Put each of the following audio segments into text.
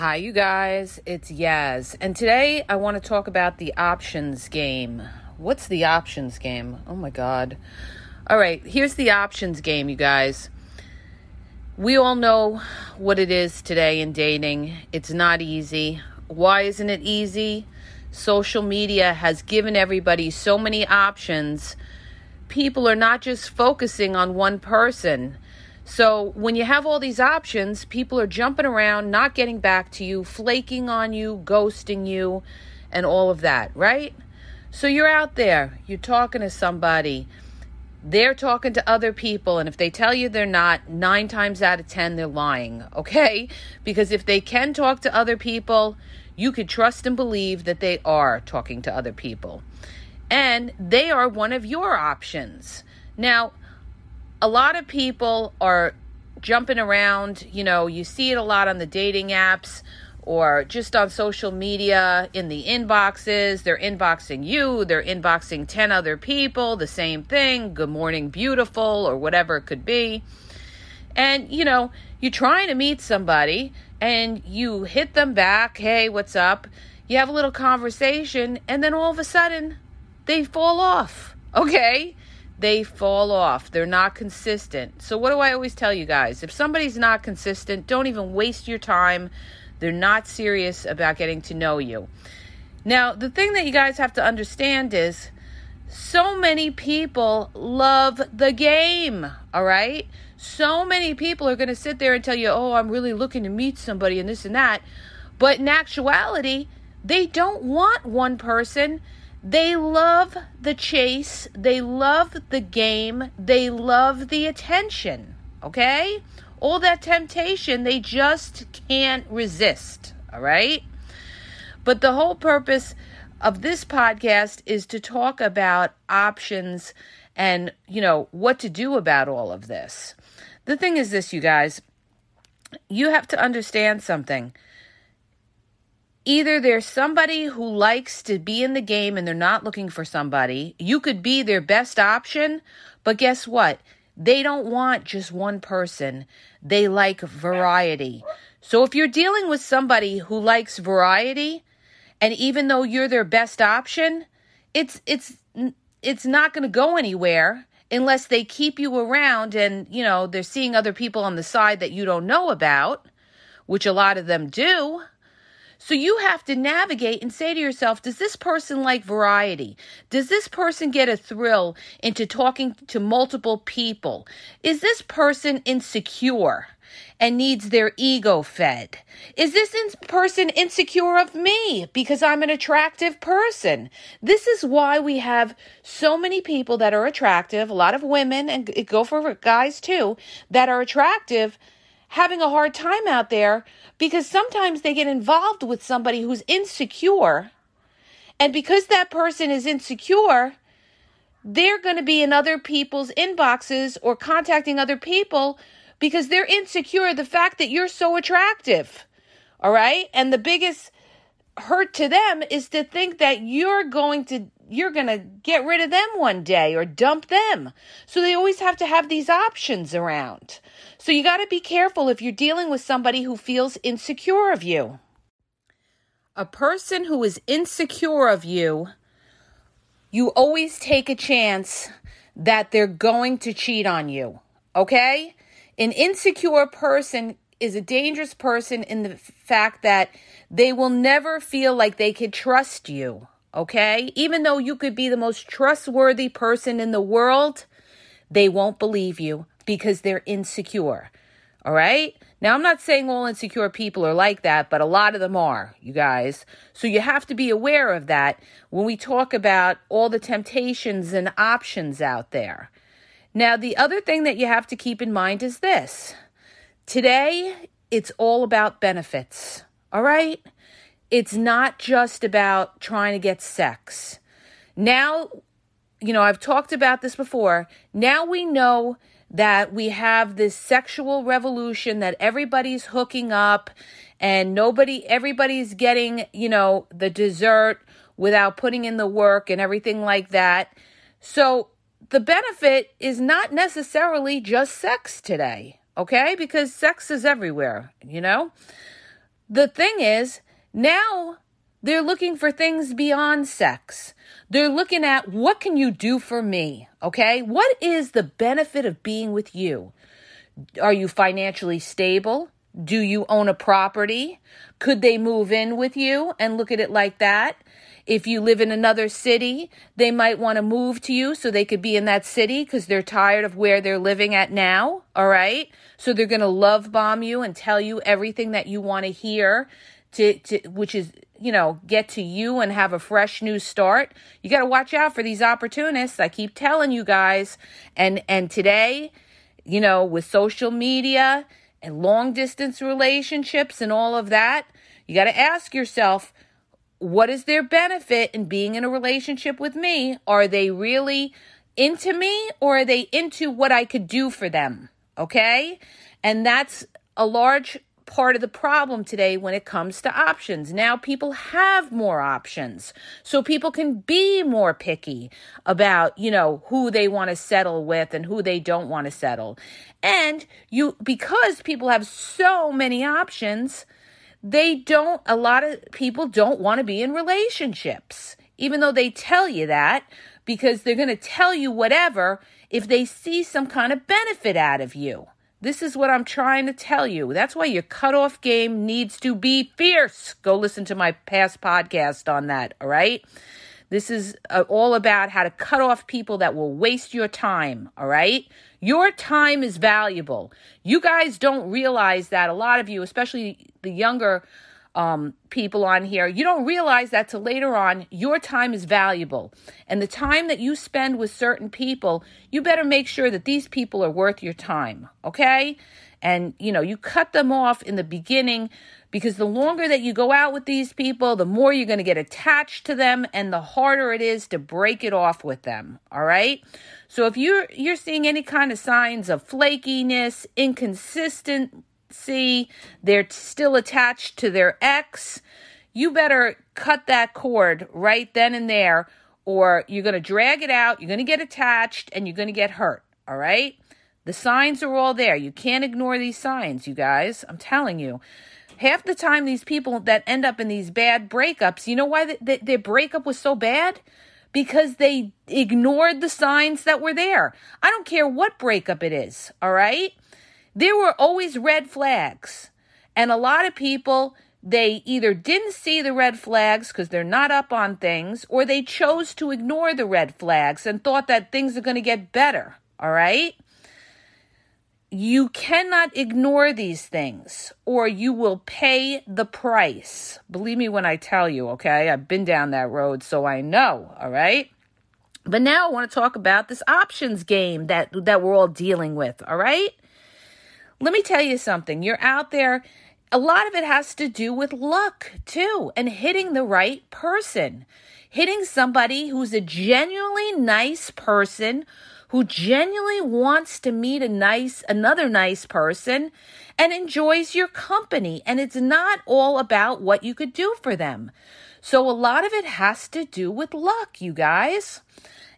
Hi, you guys, it's Yaz, and today I want to talk about the options game. What's the options game? Oh my god. All right, here's the options game, you guys. We all know what it is today in dating. It's not easy. Why isn't it easy? Social media has given everybody so many options. People are not just focusing on one person so when you have all these options, people are jumping around, not getting back to you, flaking on you, ghosting you, and all of that, right? So you're out there, you're talking to somebody, they're talking to other people, and if they tell you they're not, nine times out of ten, they're lying, okay? Because if they can talk to other people, you could trust and believe that they are talking to other people. And they are one of your options. Now, a lot of people are jumping around. You know, you see it a lot on the dating apps or just on social media in the inboxes. They're inboxing you, they're inboxing 10 other people, the same thing, good morning, beautiful, or whatever it could be. And, you know, you're trying to meet somebody and you hit them back, hey, what's up? You have a little conversation, and then all of a sudden they fall off, okay? They fall off. They're not consistent. So, what do I always tell you guys? If somebody's not consistent, don't even waste your time. They're not serious about getting to know you. Now, the thing that you guys have to understand is so many people love the game, all right? So many people are going to sit there and tell you, oh, I'm really looking to meet somebody and this and that. But in actuality, they don't want one person they love the chase, they love the game, they love the attention, okay? All that temptation, they just can't resist, all right? But the whole purpose of this podcast is to talk about options and, you know, what to do about all of this. The thing is this, you guys, you have to understand something either there's somebody who likes to be in the game and they're not looking for somebody. You could be their best option, but guess what? They don't want just one person. They like variety. So if you're dealing with somebody who likes variety, and even though you're their best option, it's it's it's not going to go anywhere unless they keep you around and, you know, they're seeing other people on the side that you don't know about, which a lot of them do. So you have to navigate and say to yourself, does this person like variety? Does this person get a thrill into talking to multiple people? Is this person insecure? and needs their ego fed? Is this in- person insecure of me because I'm an attractive person? This is why we have so many people that are attractive, a lot of women, and go for guys too, that are attractive having a hard time out there because sometimes they get involved with somebody who's insecure. And because that person is insecure, they're going to be in other people's inboxes or contacting other people because they're insecure the fact that you're so attractive. All right? And the biggest hurt to them is to think that you're going to you're going to get rid of them one day or dump them. So they always have to have these options around. So you got to be careful if you're dealing with somebody who feels insecure of you. A person who is insecure of you, you always take a chance that they're going to cheat on you. Okay? An insecure person is a dangerous person in the fact that they will never feel like they could trust you okay? Even though you could be the most trustworthy person in the world, they won't believe you because they're insecure. All right. Now, I'm not saying all insecure people are like that, but a lot of them are, you guys. So you have to be aware of that when we talk about all the temptations and options out there. Now, the other thing that you have to keep in mind is this today, it's all about benefits. All right. It's not just about trying to get sex. Now, you know, I've talked about this before. Now we know that we have this sexual revolution that everybody's hooking up and nobody everybody's getting, you know, the dessert without putting in the work and everything like that. So the benefit is not necessarily just sex today, okay? Because sex is everywhere, you know? The thing is, now they're looking for things beyond sex. They're looking at what can you do for me? Okay? What is the benefit of being with you? Are you financially stable? Do you own a property? Could they move in with you and look at it like that? If you live in another city, they might want to move to you so they could be in that city because they're tired of where they're living at now. All right. So they're going to love bomb you and tell you everything that you want to hear to, to which is you know get to you and have a fresh new start you got to watch out for these opportunists. I keep telling you guys. And and today you know with social media and long distance relationships and all of that you got to ask yourself what is their benefit in being in a relationship with me? Are they really into me or are they into what i could do for them? Okay? And that's a large part of the problem today when it comes to options. Now people have more options. So people can be more picky about, you know, who they want to settle with and who they don't want to settle. And you because people have so many options, they don't a lot of people don't want to be in relationships. Even though they tell you that because they're going to tell you whatever if they see some kind of benefit out of you. This is what I'm trying to tell you. That's why your cutoff game needs to be fierce. Go listen to my past podcast on that, all right? This is uh, all about how to cut off people that will waste your time, all right? Your time is valuable. You guys don't realize that. A lot of you, especially the younger um, people on here, you don't realize that till later on, your time is valuable. And the time that you spend with certain people, you better make sure that these people are worth your time, okay? And, you know, you cut them off in the beginning because the longer that you go out with these people, the more you're going to get attached to them and the harder it is to break it off with them, all right? So if you're you're seeing any kind of signs of flakiness, inconsistent see they're still attached to their ex, you better cut that cord right then and there, or you're going to drag it out, you're going to get attached, and you're going to get hurt. All right? The signs are all there. You can't ignore these signs, you guys. I'm telling you. Half the time, these people that end up in these bad breakups, you know why the, the, their breakup was so bad? Because they ignored the signs that were there. I don't care what breakup it is, all right? There were always red flags. And a lot of people, they either didn't see the red flags because they're not up on things, or they chose to ignore the red flags and thought that things are going to get better. All right? You cannot ignore these things or you will pay the price. Believe me when I tell you, okay? I've been down that road, so I know, all right? But now I want to talk about this options game that that we're all dealing with, all right? Let me tell you something. You're out there, a lot of it has to do with luck too, and hitting the right person. Hitting somebody who's a genuinely nice person who genuinely wants to meet a nice another nice person and enjoys your company and it's not all about what you could do for them. So a lot of it has to do with luck, you guys,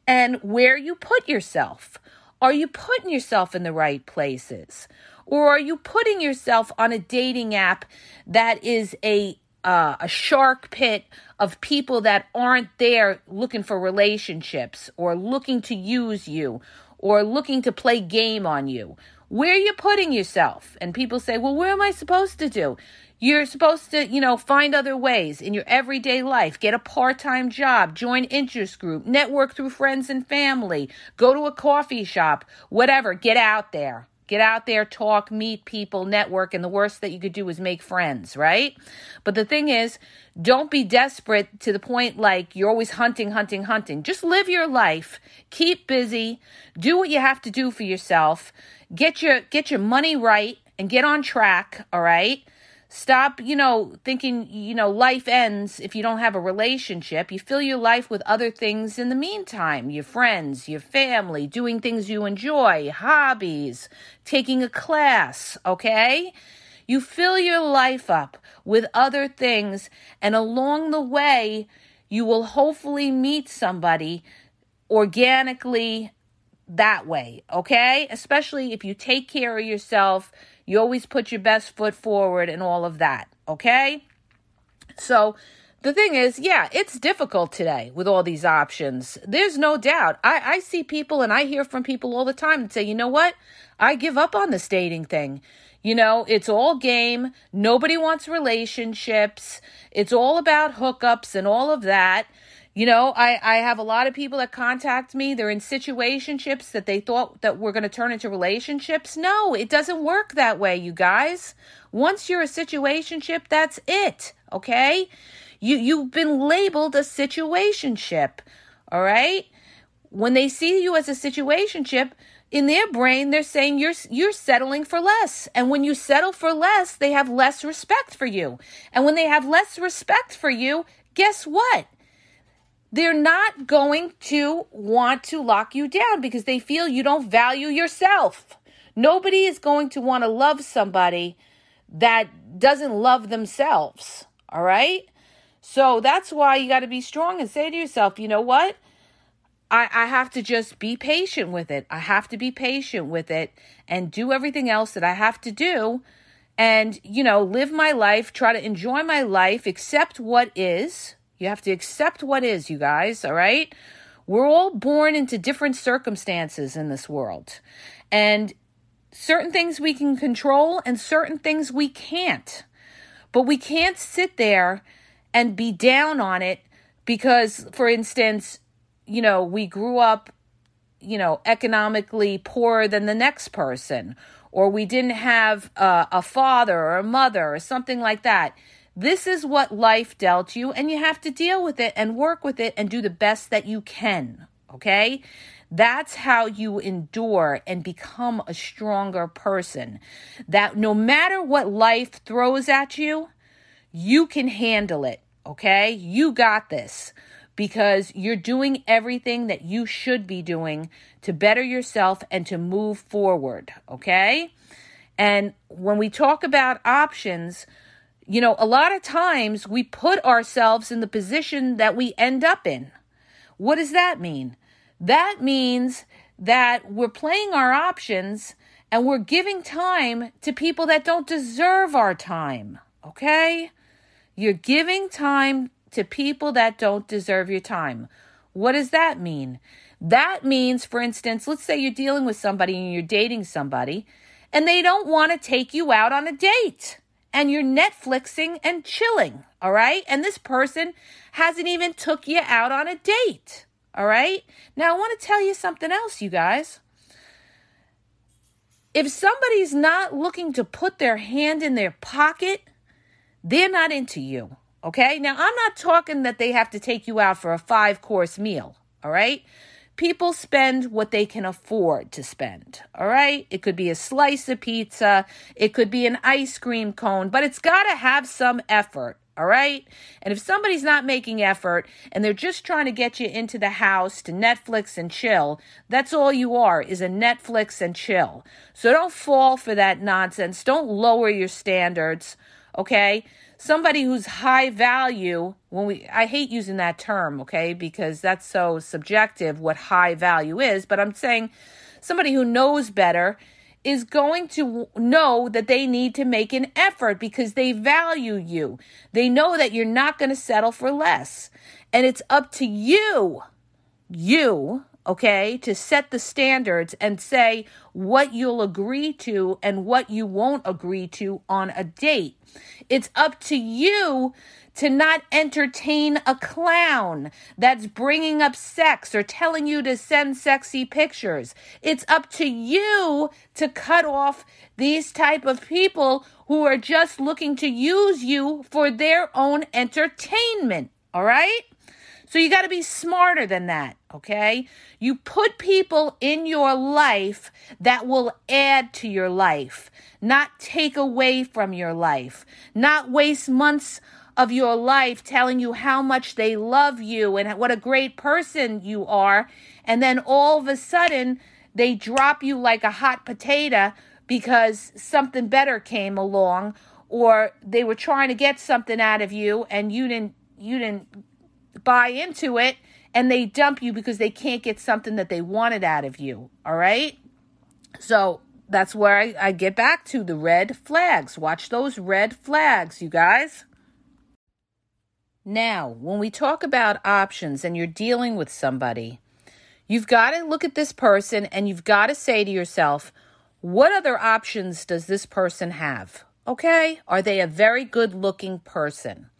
and where you put yourself. Are you putting yourself in the right places? Or are you putting yourself on a dating app that is a uh, a shark pit of people that aren't there looking for relationships or looking to use you or looking to play game on you? Where are you putting yourself? And people say, well, where am I supposed to do? You're supposed to, you know, find other ways in your everyday life. Get a part time job, join interest group, network through friends and family, go to a coffee shop, whatever. Get out there. Get out there, talk, meet people, network, and the worst that you could do is make friends, right? But the thing is, don't be desperate to the point like you're always hunting, hunting, hunting. Just live your life. Keep busy. Do what you have to do for yourself. Get your get your money right and get on track, all right? Stop, you know, thinking, you know, life ends if you don't have a relationship. You fill your life with other things in the meantime your friends, your family, doing things you enjoy, hobbies, taking a class, okay? You fill your life up with other things, and along the way, you will hopefully meet somebody organically that way, okay? Especially if you take care of yourself you always put your best foot forward and all of that, okay? So, the thing is, yeah, it's difficult today with all these options. There's no doubt. I, I see people and I hear from people all the time that say, you know what? I give up on this dating thing. You know, it's all game. Nobody wants relationships. It's all about hookups and all of that. You know, I, I have a lot of people that contact me. They're in situationships that they thought that were going to turn into relationships. No, it doesn't work that way, you guys. Once you're a situationship, that's it. Okay? You you've been labeled a situationship. All right? When they see you as a situationship, in their brain they're saying you're you're settling for less and when you settle for less they have less respect for you and when they have less respect for you guess what they're not going to want to lock you down because they feel you don't value yourself. Nobody is going to want to love somebody that doesn't love themselves. All right? So that's why you got to be strong and say to yourself, you know what? I, I have to just be patient with it. I have to be patient with it and do everything else that I have to do and, you know, live my life, try to enjoy my life, accept what is you have to accept what is, you guys, all right? We're all born into different circumstances in this world. And certain things we can control and certain things we can't. But we can't sit there and be down on it because, for instance, you know, we grew up, you know, economically poorer than the next person, or we didn't have uh, a father or a mother or something like that. This is what life dealt you, and you have to deal with it and work with it and do the best that you can. Okay? That's how you endure and become a stronger person. That no matter what life throws at you, you can handle it. Okay? You got this because you're doing everything that you should be doing to better yourself and to move forward. Okay? And when we talk about options, you know, a lot of times we put ourselves in the position that we end up in. What does that mean? That means that we're playing our options and we're giving time to people that don't deserve our time. Okay? You're giving time to people that don't deserve your time. What does that mean? That means, for instance, let's say you're dealing with somebody and you're dating somebody and they don't want to take you out on a date and you're Netflixing and chilling, all right? And this person hasn't even took you out on a date, all right? Now I want to tell you something else, you guys. If somebody's not looking to put their hand in their pocket, they're not into you, okay? Now I'm not talking that they have to take you out for a five course meal, all right? People spend what they can afford to spend. All right. It could be a slice of pizza, it could be an ice cream cone, but it's got to have some effort. All right. And if somebody's not making effort and they're just trying to get you into the house to Netflix and chill, that's all you are is a Netflix and chill. So don't fall for that nonsense. Don't lower your standards. Okay somebody who's high value when we I hate using that term, okay? Because that's so subjective what high value is, but I'm saying somebody who knows better is going to know that they need to make an effort because they value you. They know that you're not going to settle for less. And it's up to you, you, okay, to set the standards and say what you'll agree to and what you won't agree to on a date. It's up to you to not entertain a clown that's bringing up sex or telling you to send sexy pictures. It's up to you to cut off these type of people who are just looking to use you for their own entertainment. All right? So you got to be smarter than that, okay? You put people in your life that will add to your life, not take away from your life, not waste months of your life telling you how much they love you and what a great person you are. And then all of a sudden, they drop you like a hot potato because something better came along or they were trying to get something out of you and you didn't you didn't buy into it and they dump you because they can't get something that they wanted out of you. All right. So that's where I, I get back to the red flags. Watch those red flags, you guys. Now, when we talk about options and you're dealing with somebody, you've got to look at this person and you've got to say to yourself, what other options does this person have? Okay? Are they a very good looking person?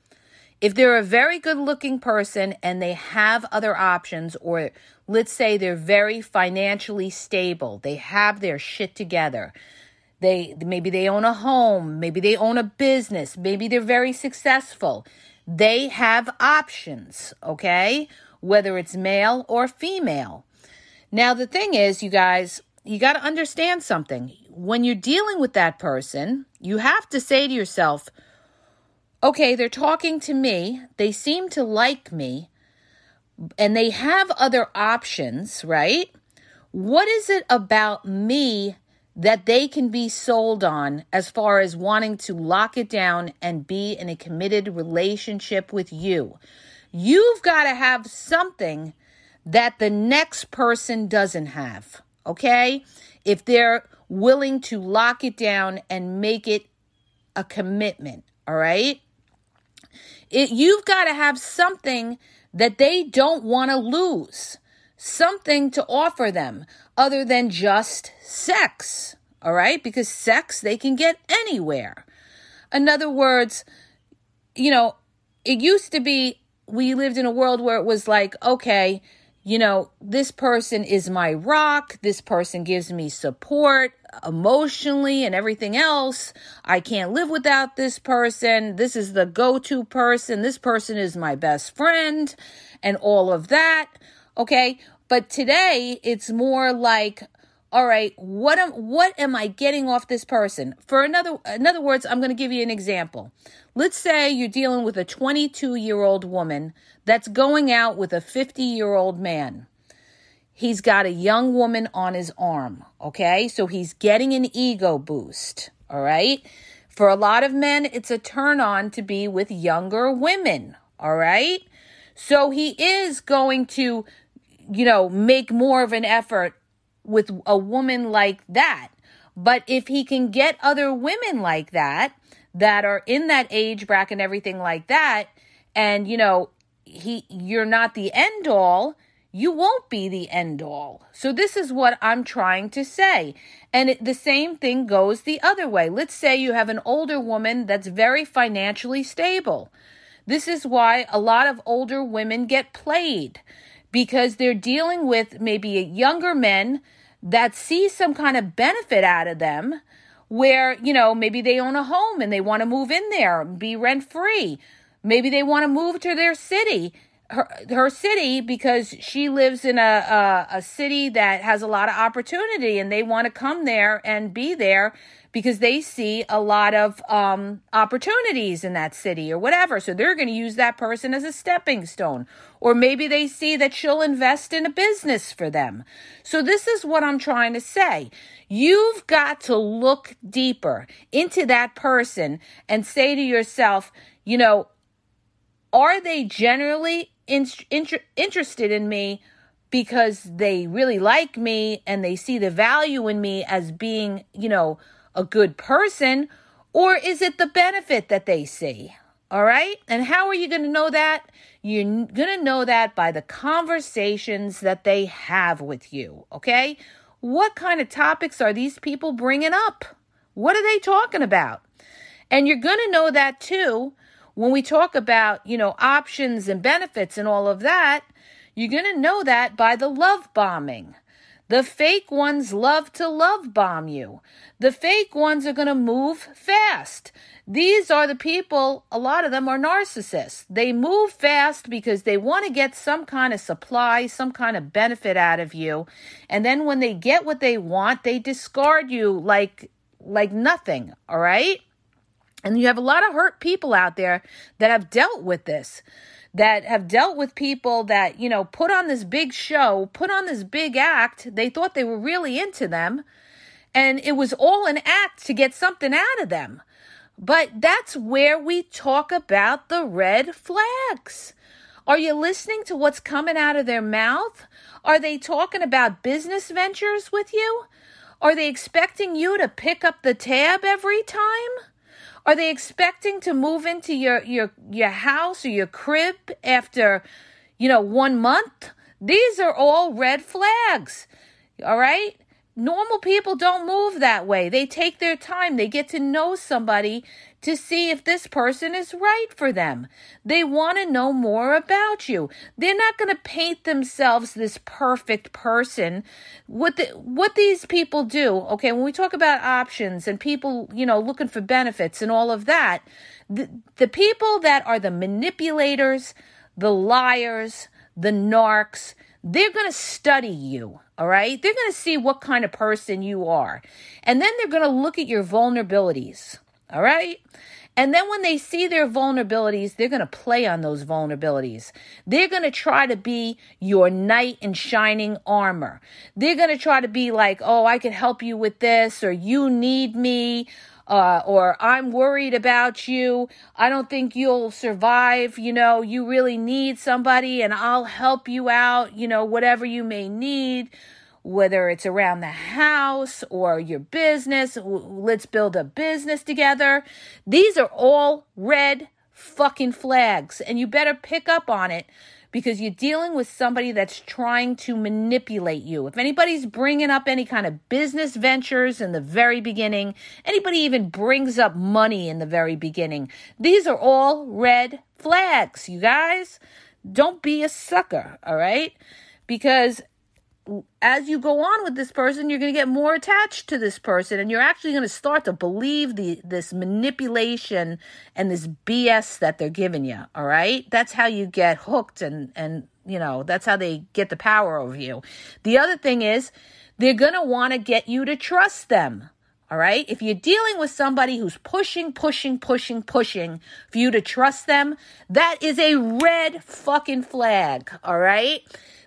If they're a very good looking person and they have other options, or let's say they're very financially stable, they have their shit together. They maybe they own a home, maybe they own a business, maybe they're very successful. They have options, okay? Whether it's male or female. Now the thing is, you guys, you got to understand something. When you're dealing with that person, you have to say to yourself, okay, they're talking to me, they seem to like me, and they have other options, right? What is it about me that they can be sold on as far as wanting to lock it down and be in a committed relationship with you? You've got to have something that the next person doesn't have, okay? If they're willing to lock it down and make it a commitment, all right? It, you've got to have something that they don't want to lose, something to offer them other than just sex. All right? Because sex they can get anywhere. In other words, you know, it used to be we lived in a world where it was like, okay, you know, this person is my rock. This person gives me support emotionally and everything else. I can't live without this person. This is the go to person. This person is my best friend and all of that. Okay. But today it's more like, all right, what am what am I getting off this person? For another in other words, I'm going to give you an example. Let's say you're dealing with a 22-year-old woman that's going out with a 50-year-old man. He's got a young woman on his arm, okay? So he's getting an ego boost, all right? For a lot of men, it's a turn on to be with younger women, all right? So he is going to, you know, make more of an effort with a woman like that. But if he can get other women like that, that are in that age bracket and everything like that, and you know, he you're not the end all, you won't be the end all. So this is what I'm trying to say. And it, the same thing goes the other way. Let's say you have an older woman that's very financially stable. This is why a lot of older women get played because they're dealing with maybe younger men that see some kind of benefit out of them where, you know, maybe they own a home and they want to move in there and be rent free. Maybe they want to move to their city her her city because she lives in a, a, a city that has a lot of opportunity and they want to come there and be there because they see a lot of um, opportunities in that city or whatever. So they're going to use that person as a stepping stone. Or maybe they see that she'll invest in a business for them. So this is what I'm trying to say. You've got to look deeper into that person and say to yourself, you know, are they generally in, interested in me because they really like me and they see the value in me as being, you know, a good person? Or is it the benefit that they see? All right? And how are you going to know that? You're going to know that by the conversations that they have with you. Okay? What kind of topics are these people bringing up? What are they talking about? And you're going to know that too when we talk about, you know, options and benefits and all of that. You're going to know that by the love bombing. The fake ones love to love bomb you. The fake ones are going to move fast. These are the people, a lot of them are narcissists. They move fast because they want to get some kind of supply, some kind of benefit out of you. And then when they get what they want, they discard you like like nothing, all right? And you have a lot of hurt people out there that have dealt with this that have dealt with people that, you know, put on this big show, put on this big act. They thought they were really into them. And it was all an act to get something out of them. But that's where we talk about the red flags. Are you listening to what's coming out of their mouth? Are they talking about business ventures with you? Are they expecting you to pick up the tab every time? Are they expecting to move into your your your house or your crib after, you know, one month? These are all red flags. All right? Normal people don't move that way. They take their time. They get to know somebody to see if this person is right for them. They want to know more about you. They're not going to paint themselves this perfect person. What the, what these people do, okay, when we talk about options and people, you know, looking for benefits and all of that, the, the people that are the manipulators, the liars, the narcs, they're going to study you, all right? They're going to see what kind of person you are. And then they're going to look at your vulnerabilities, all right? And then when they see their vulnerabilities, they're going to play on those vulnerabilities. They're going to try to be your knight in shining armor. They're going to try to be like, oh, I can help you with this, or you need me, uh, or I'm worried about you. I don't think you'll survive. You know, you really need somebody and I'll help you out, you know, whatever you may need, whether it's around the house or your business. Let's build a business together. These are all red fucking flags and you better pick up on it because you're dealing with somebody that's trying to manipulate you. If anybody's bringing up any kind of business ventures in the very beginning, anybody even brings up money in the very beginning, these are all red flags, you guys. Don't be a sucker, all right? Because as you go on with this person, you're going to get more attached to this person, and you're actually going to start to believe the this manipulation and this BS that they're giving you. All right, that's how you get hooked, and and you know that's how they get the power over you. The other thing is, they're going to want to get you to trust them. All right. If you're dealing with somebody who's pushing, pushing, pushing, pushing for you to trust them, that is a red fucking flag. All right.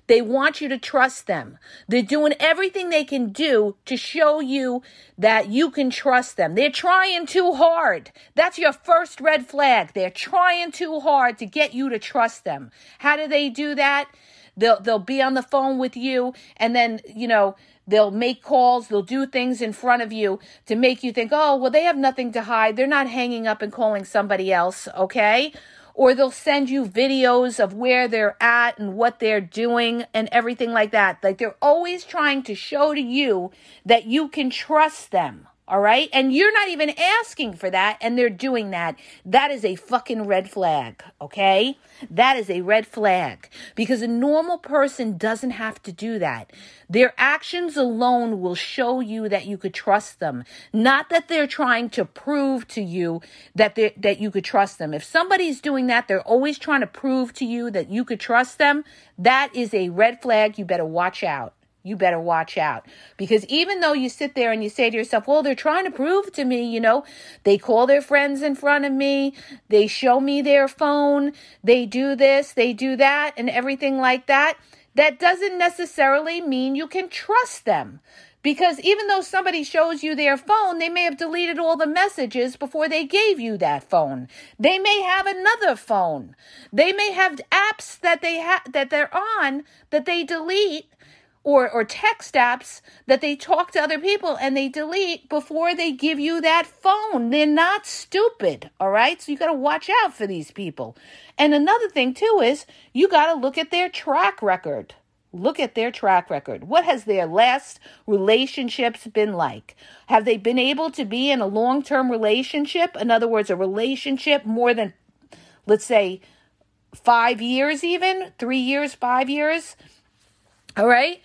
They want you to trust them. They're doing everything they can do to show you that you can trust them. They're trying too hard. That's your first red flag. They're trying too hard to get you to trust them. How do they do that? They'll they'll be on the phone with you and then, you know, they'll make calls, they'll do things in front of you to make you think, "Oh, well they have nothing to hide. They're not hanging up and calling somebody else." Okay? Or they'll send you videos of where they're at and what they're doing and everything like that. Like they're always trying to show to you that you can trust them. All right. And you're not even asking for that. And they're doing that. That is a fucking red flag. Okay. That is a red flag because a normal person doesn't have to do that. Their actions alone will show you that you could trust them. Not that they're trying to prove to you that that you could trust them. If somebody's doing that, they're always trying to prove to you that you could trust them. That is a red flag. You better watch out you better watch out. Because even though you sit there and you say to yourself, well, they're trying to prove to me, you know, they call their friends in front of me, they show me their phone, they do this, they do that, and everything like that, that doesn't necessarily mean you can trust them. Because even though somebody shows you their phone, they may have deleted all the messages before they gave you that phone. They may have another phone. They may have apps that they have that they're on that they delete or, or text apps that they talk to other people and they delete before they give you that phone. They're not stupid, all right? So you got to watch out for these people. And another thing, too, is you got to look at their track record. Look at their track record. What has their last relationships been like? Have they been able to be in a long term relationship? In other words, a relationship more than, let's say, five years, even three years, five years? All right.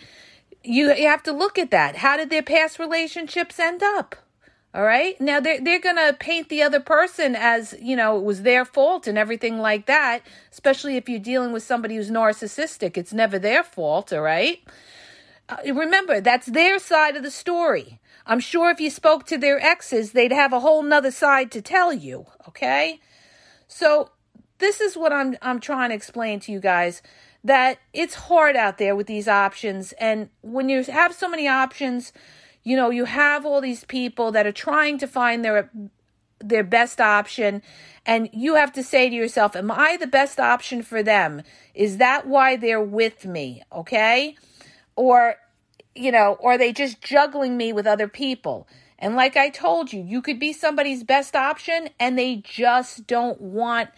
You, you have to look at that. How did their past relationships end up? All right. Now they're they're gonna paint the other person as, you know, it was their fault and everything like that, especially if you're dealing with somebody who's narcissistic. It's never their fault, all right? Uh, remember, that's their side of the story. I'm sure if you spoke to their exes, they'd have a whole nother side to tell you, okay? So this is what I'm I'm trying to explain to you guys that it's hard out there with these options. And when you have so many options, you know, you have all these people that are trying to find their their best option and you have to say to yourself am i the best option for them? Is that why they're with me? Okay? Or you know or are they just juggling me with other people? And like i told you you could be somebody's best option and they just don't want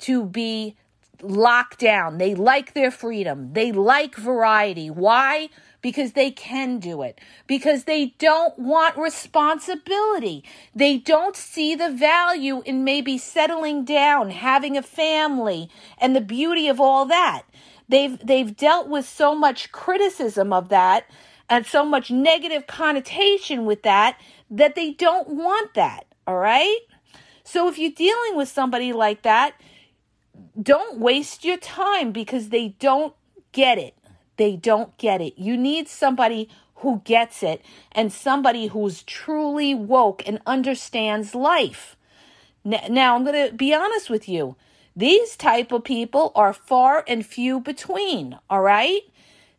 to be locked down. They like their freedom. They like variety. Why? Because they can do it. Because they don't want responsibility. They don't see the value in maybe settling down, having a family, and the beauty of all that. They've they've dealt with so much criticism of that and so much negative connotation with that that they don't want that. All right? So if you're dealing with somebody like that, don't waste your time because they don't get it. They don't get it. You need somebody who gets it and somebody who's truly woke and understands life. Now, I'm going to be honest with you. These type of people are far and few between, all right?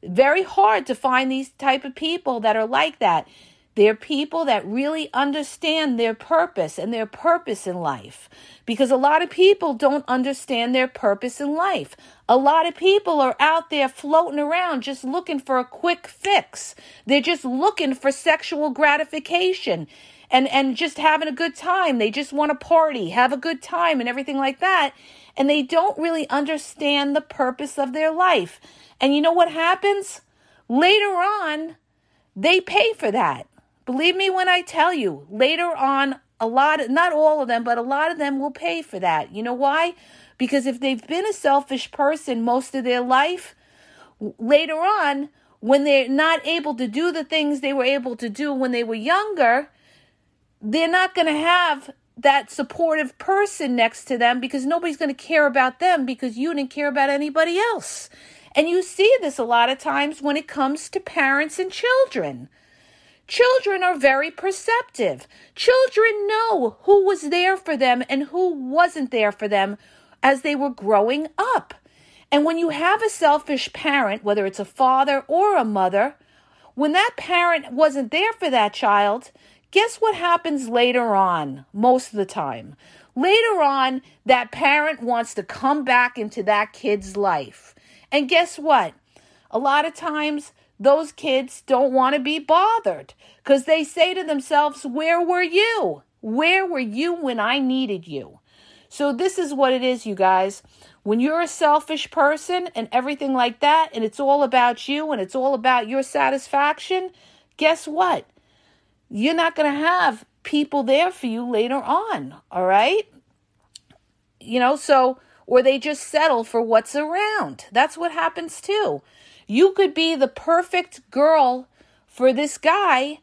Very hard to find these type of people that are like that. They're people that really understand their purpose and their purpose in life. Because a lot of people don't understand their purpose in life. A lot of people are out there floating around just looking for a quick fix. They're just looking for sexual gratification and, and just having a good time. They just want to party, have a good time, and everything like that. And they don't really understand the purpose of their life. And you know what happens? Later on, they pay for that Believe me when I tell you, later on, a lot, not all of them, but a lot of them will pay for that. You know why? Because if they've been a selfish person most of their life, later on, when they're not able to do the things they were able to do when they were younger, they're not going to have that supportive person next to them because nobody's going to care about them because you didn't care about anybody else. And you see this a lot of times when it comes to parents and children. Children are very perceptive. Children know who was there for them and who wasn't there for them as they were growing up. And when you have a selfish parent, whether it's a father or a mother, when that parent wasn't there for that child, guess what happens later on, most of the time? Later on, that parent wants to come back into that kid's life. And guess what? A lot of times, those kids don't want to be bothered because they say to themselves, Where were you? Where were you when I needed you? So, this is what it is, you guys. When you're a selfish person and everything like that, and it's all about you and it's all about your satisfaction, guess what? You're not going to have people there for you later on, all right? You know, so, or they just settle for what's around. That's what happens too. You could be the perfect girl for this guy,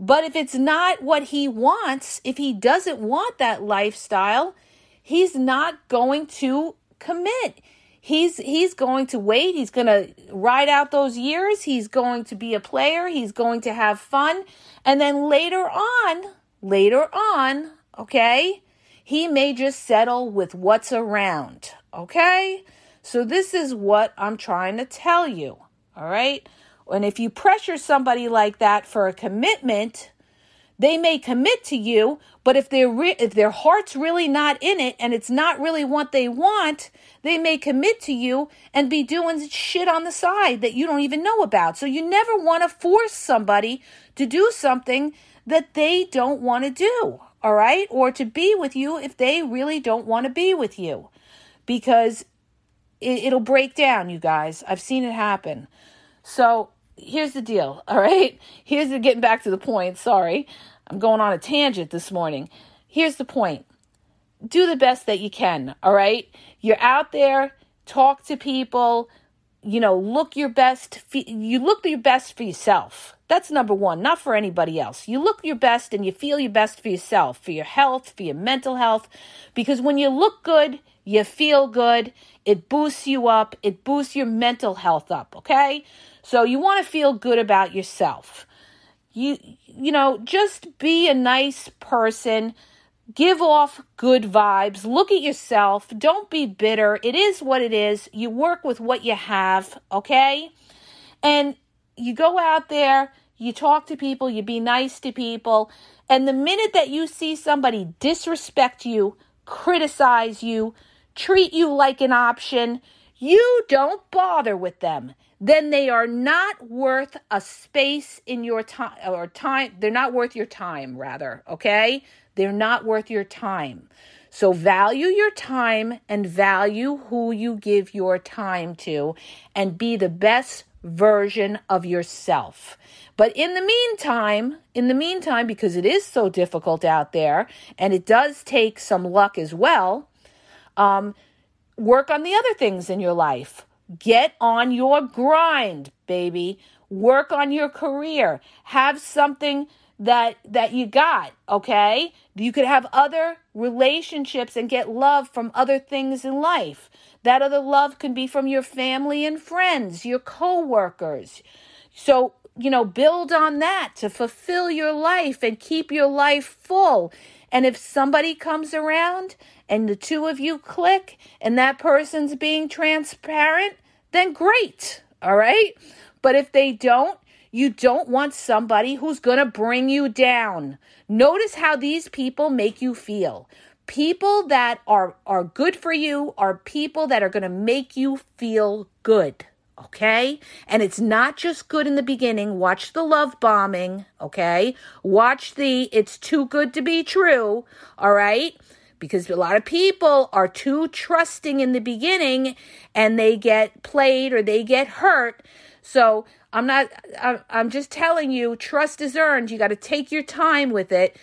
but if it's not what he wants, if he doesn't want that lifestyle, he's not going to commit. He's he's going to wait. He's going to ride out those years. He's going to be a player. He's going to have fun. And then later on, later on, okay? He may just settle with what's around, okay? So, this is what I'm trying to tell you. All right. And if you pressure somebody like that for a commitment, They may commit to you, but if their re- if their heart's really not in it and it's not really what they want, they may commit to you and be doing shit on the side that you don't even know about. So you never want to force somebody to do something that they don't want to do, all right? Or to be with you if they really don't want to be with you. Because it, it'll break down, you guys. I've seen it happen. So here's the deal, all right? Here's the getting back to the point. Sorry. I'm going on a tangent this morning. Here's the point do the best that you can, all right? You're out there, talk to people, you know, look your best. You look your best for yourself. That's number one, not for anybody else. You look your best and you feel your best for yourself, for your health, for your mental health. Because when you look good, you feel good, it boosts you up, it boosts your mental health up, okay? So you want to feel good about yourself. You you know just be a nice person. Give off good vibes. Look at yourself. Don't be bitter. It is what it is. You work with what you have okay? And you go out there you talk to people you be nice to people and the minute that you see somebody disrespect you criticize you treat you like an option you don't bother with them then they are not worth a space in your time or time. They're not worth your time, rather. Okay. They're not worth your time. So value your time and value who you give your time to and be the best version of yourself. But in the meantime, in the meantime, because it is so difficult out there and it does take some luck as well, um, work on the other things in your life. Get on your grind, baby. Work on your career. Have something that that you got, okay? You could have other relationships and get love from other things in life. That other love can be from your family and friends, your coworkers. So, you know, build on that to fulfill your life and keep your life full. And if somebody comes around and the two of you click and that person's being transparent, then great. All right. But if they don't, you don't want somebody who's going to bring you down. Notice how these people make you feel. People that are, are good for you are people that are going to make you feel good. Okay. And it's not just good in the beginning. Watch the love bombing. Okay. Watch the it's too good to be true. All right because a lot of people are too trusting in the beginning and they get played or they get hurt. So I'm not, I'm just telling you, trust is earned. You got to take your time with it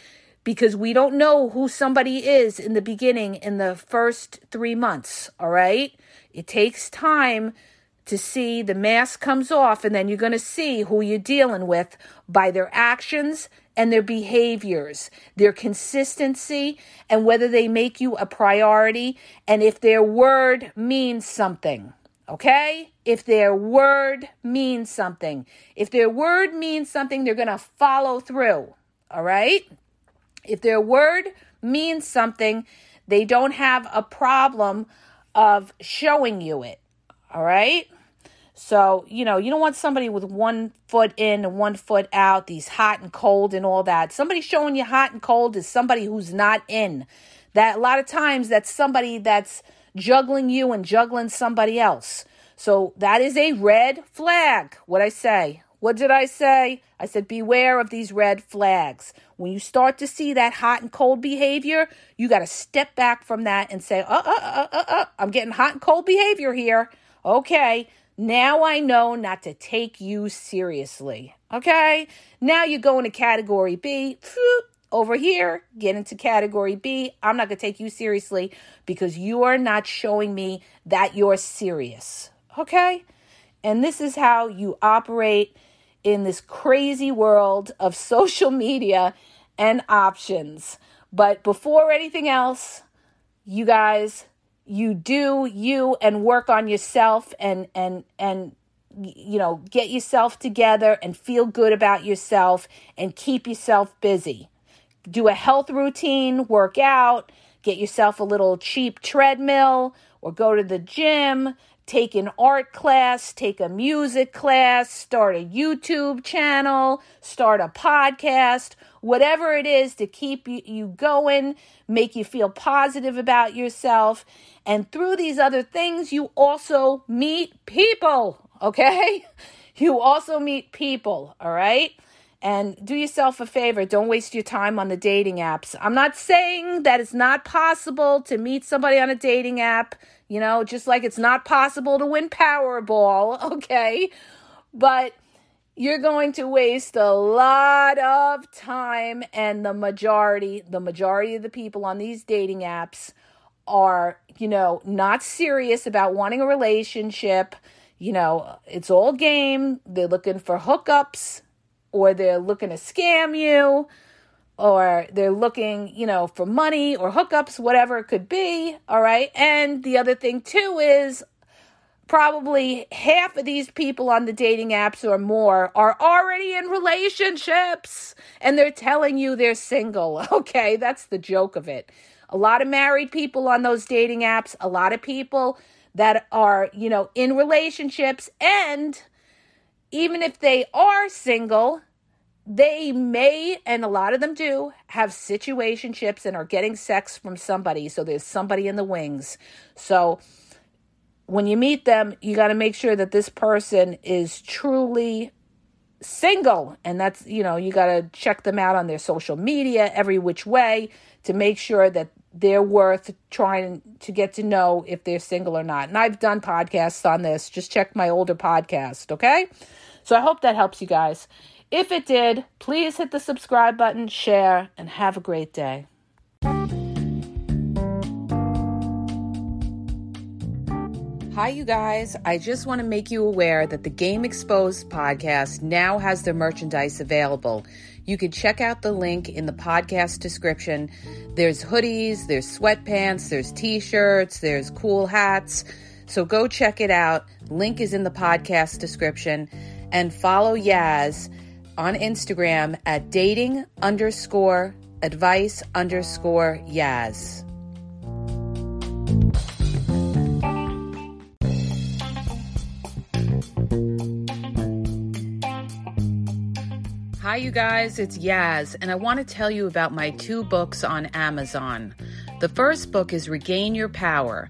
because we don't know who somebody is in the beginning in the first three months. All right. It takes time to see the mask comes off and then you're going to see who you're dealing with by their actions and their behaviors, their consistency, and whether they make you a priority, and if their word means something. Okay? If their word means something. If their word means something, they're going to follow through. All right? If their word means something, they don't have a problem of showing you it. All right? So, you know, you don't want somebody with one foot in and one foot out, these hot and cold and all that. Somebody showing you hot and cold is somebody who's not in. That a lot of times that's somebody that's juggling you and juggling somebody else. So that is a red flag. What I say? What did I say? I said beware of these red flags. When you start to see that hot and cold behavior, you got to step back from that and say, "Uh, uh, uh, uh, uh, I'm getting hot and cold behavior here." Okay, now I know not to take you seriously. Okay? Now you go into category B. Over here, get into category B. I'm not going to take you seriously because you are not showing me that you're serious. Okay? And this is how you operate in this crazy world of social media and options. But before anything else, you guys you do you and work on yourself and and and you know get yourself together and feel good about yourself and keep yourself busy. Do a health routine work out get yourself a little cheap treadmill or go to the gym take an art class, take a music class, start a YouTube channel, start a podcast, whatever it is to keep you, going, make you feel positive about yourself. And through these other things, you also meet people, okay? You also meet people, all right? And do yourself a favor, don't waste your time on the dating apps. I'm not saying that it's not possible to meet somebody on a dating app, you know, just like it's not possible to win Powerball, okay? But you're going to waste a lot of time and the majority the majority of the people on these dating apps are you know not serious about wanting a relationship you know it's all game they're looking for hookups or they're looking to scam you or they're looking you know for money or hookups whatever it could be all right and the other thing too is probably half of these people on the dating apps or more are already in relationships and they're telling you they're single. Okay, that's the joke of it. A lot of married people on those dating apps, a lot of people that are, you know, in relationships and even if they are single, they may and a lot of them do have situationships and are getting sex from somebody so there's somebody in the wings so when you meet them, you got to make sure that this person is truly single. And that's, you know, you got to check them out on their social media every which way to make sure that they're worth trying to get to know if they're single or not. And I've done podcasts on this. Just check my older podcast, okay? So I hope that helps you guys. If it did, please hit the subscribe button, share, and have a great day. Hi, you guys. I just want to make you aware that the Game Exposed podcast now has their merchandise available. You can check out the link in the podcast description. There's hoodies, there's sweatpants, there's t shirts, there's cool hats. So go check it out. Link is in the podcast description. And follow Yaz on Instagram at dating underscore advice underscore Yaz. Hi, you guys, it's Yaz, and I want to tell you about my two books on Amazon. The first book is Regain Your Power.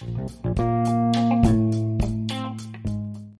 Thank you.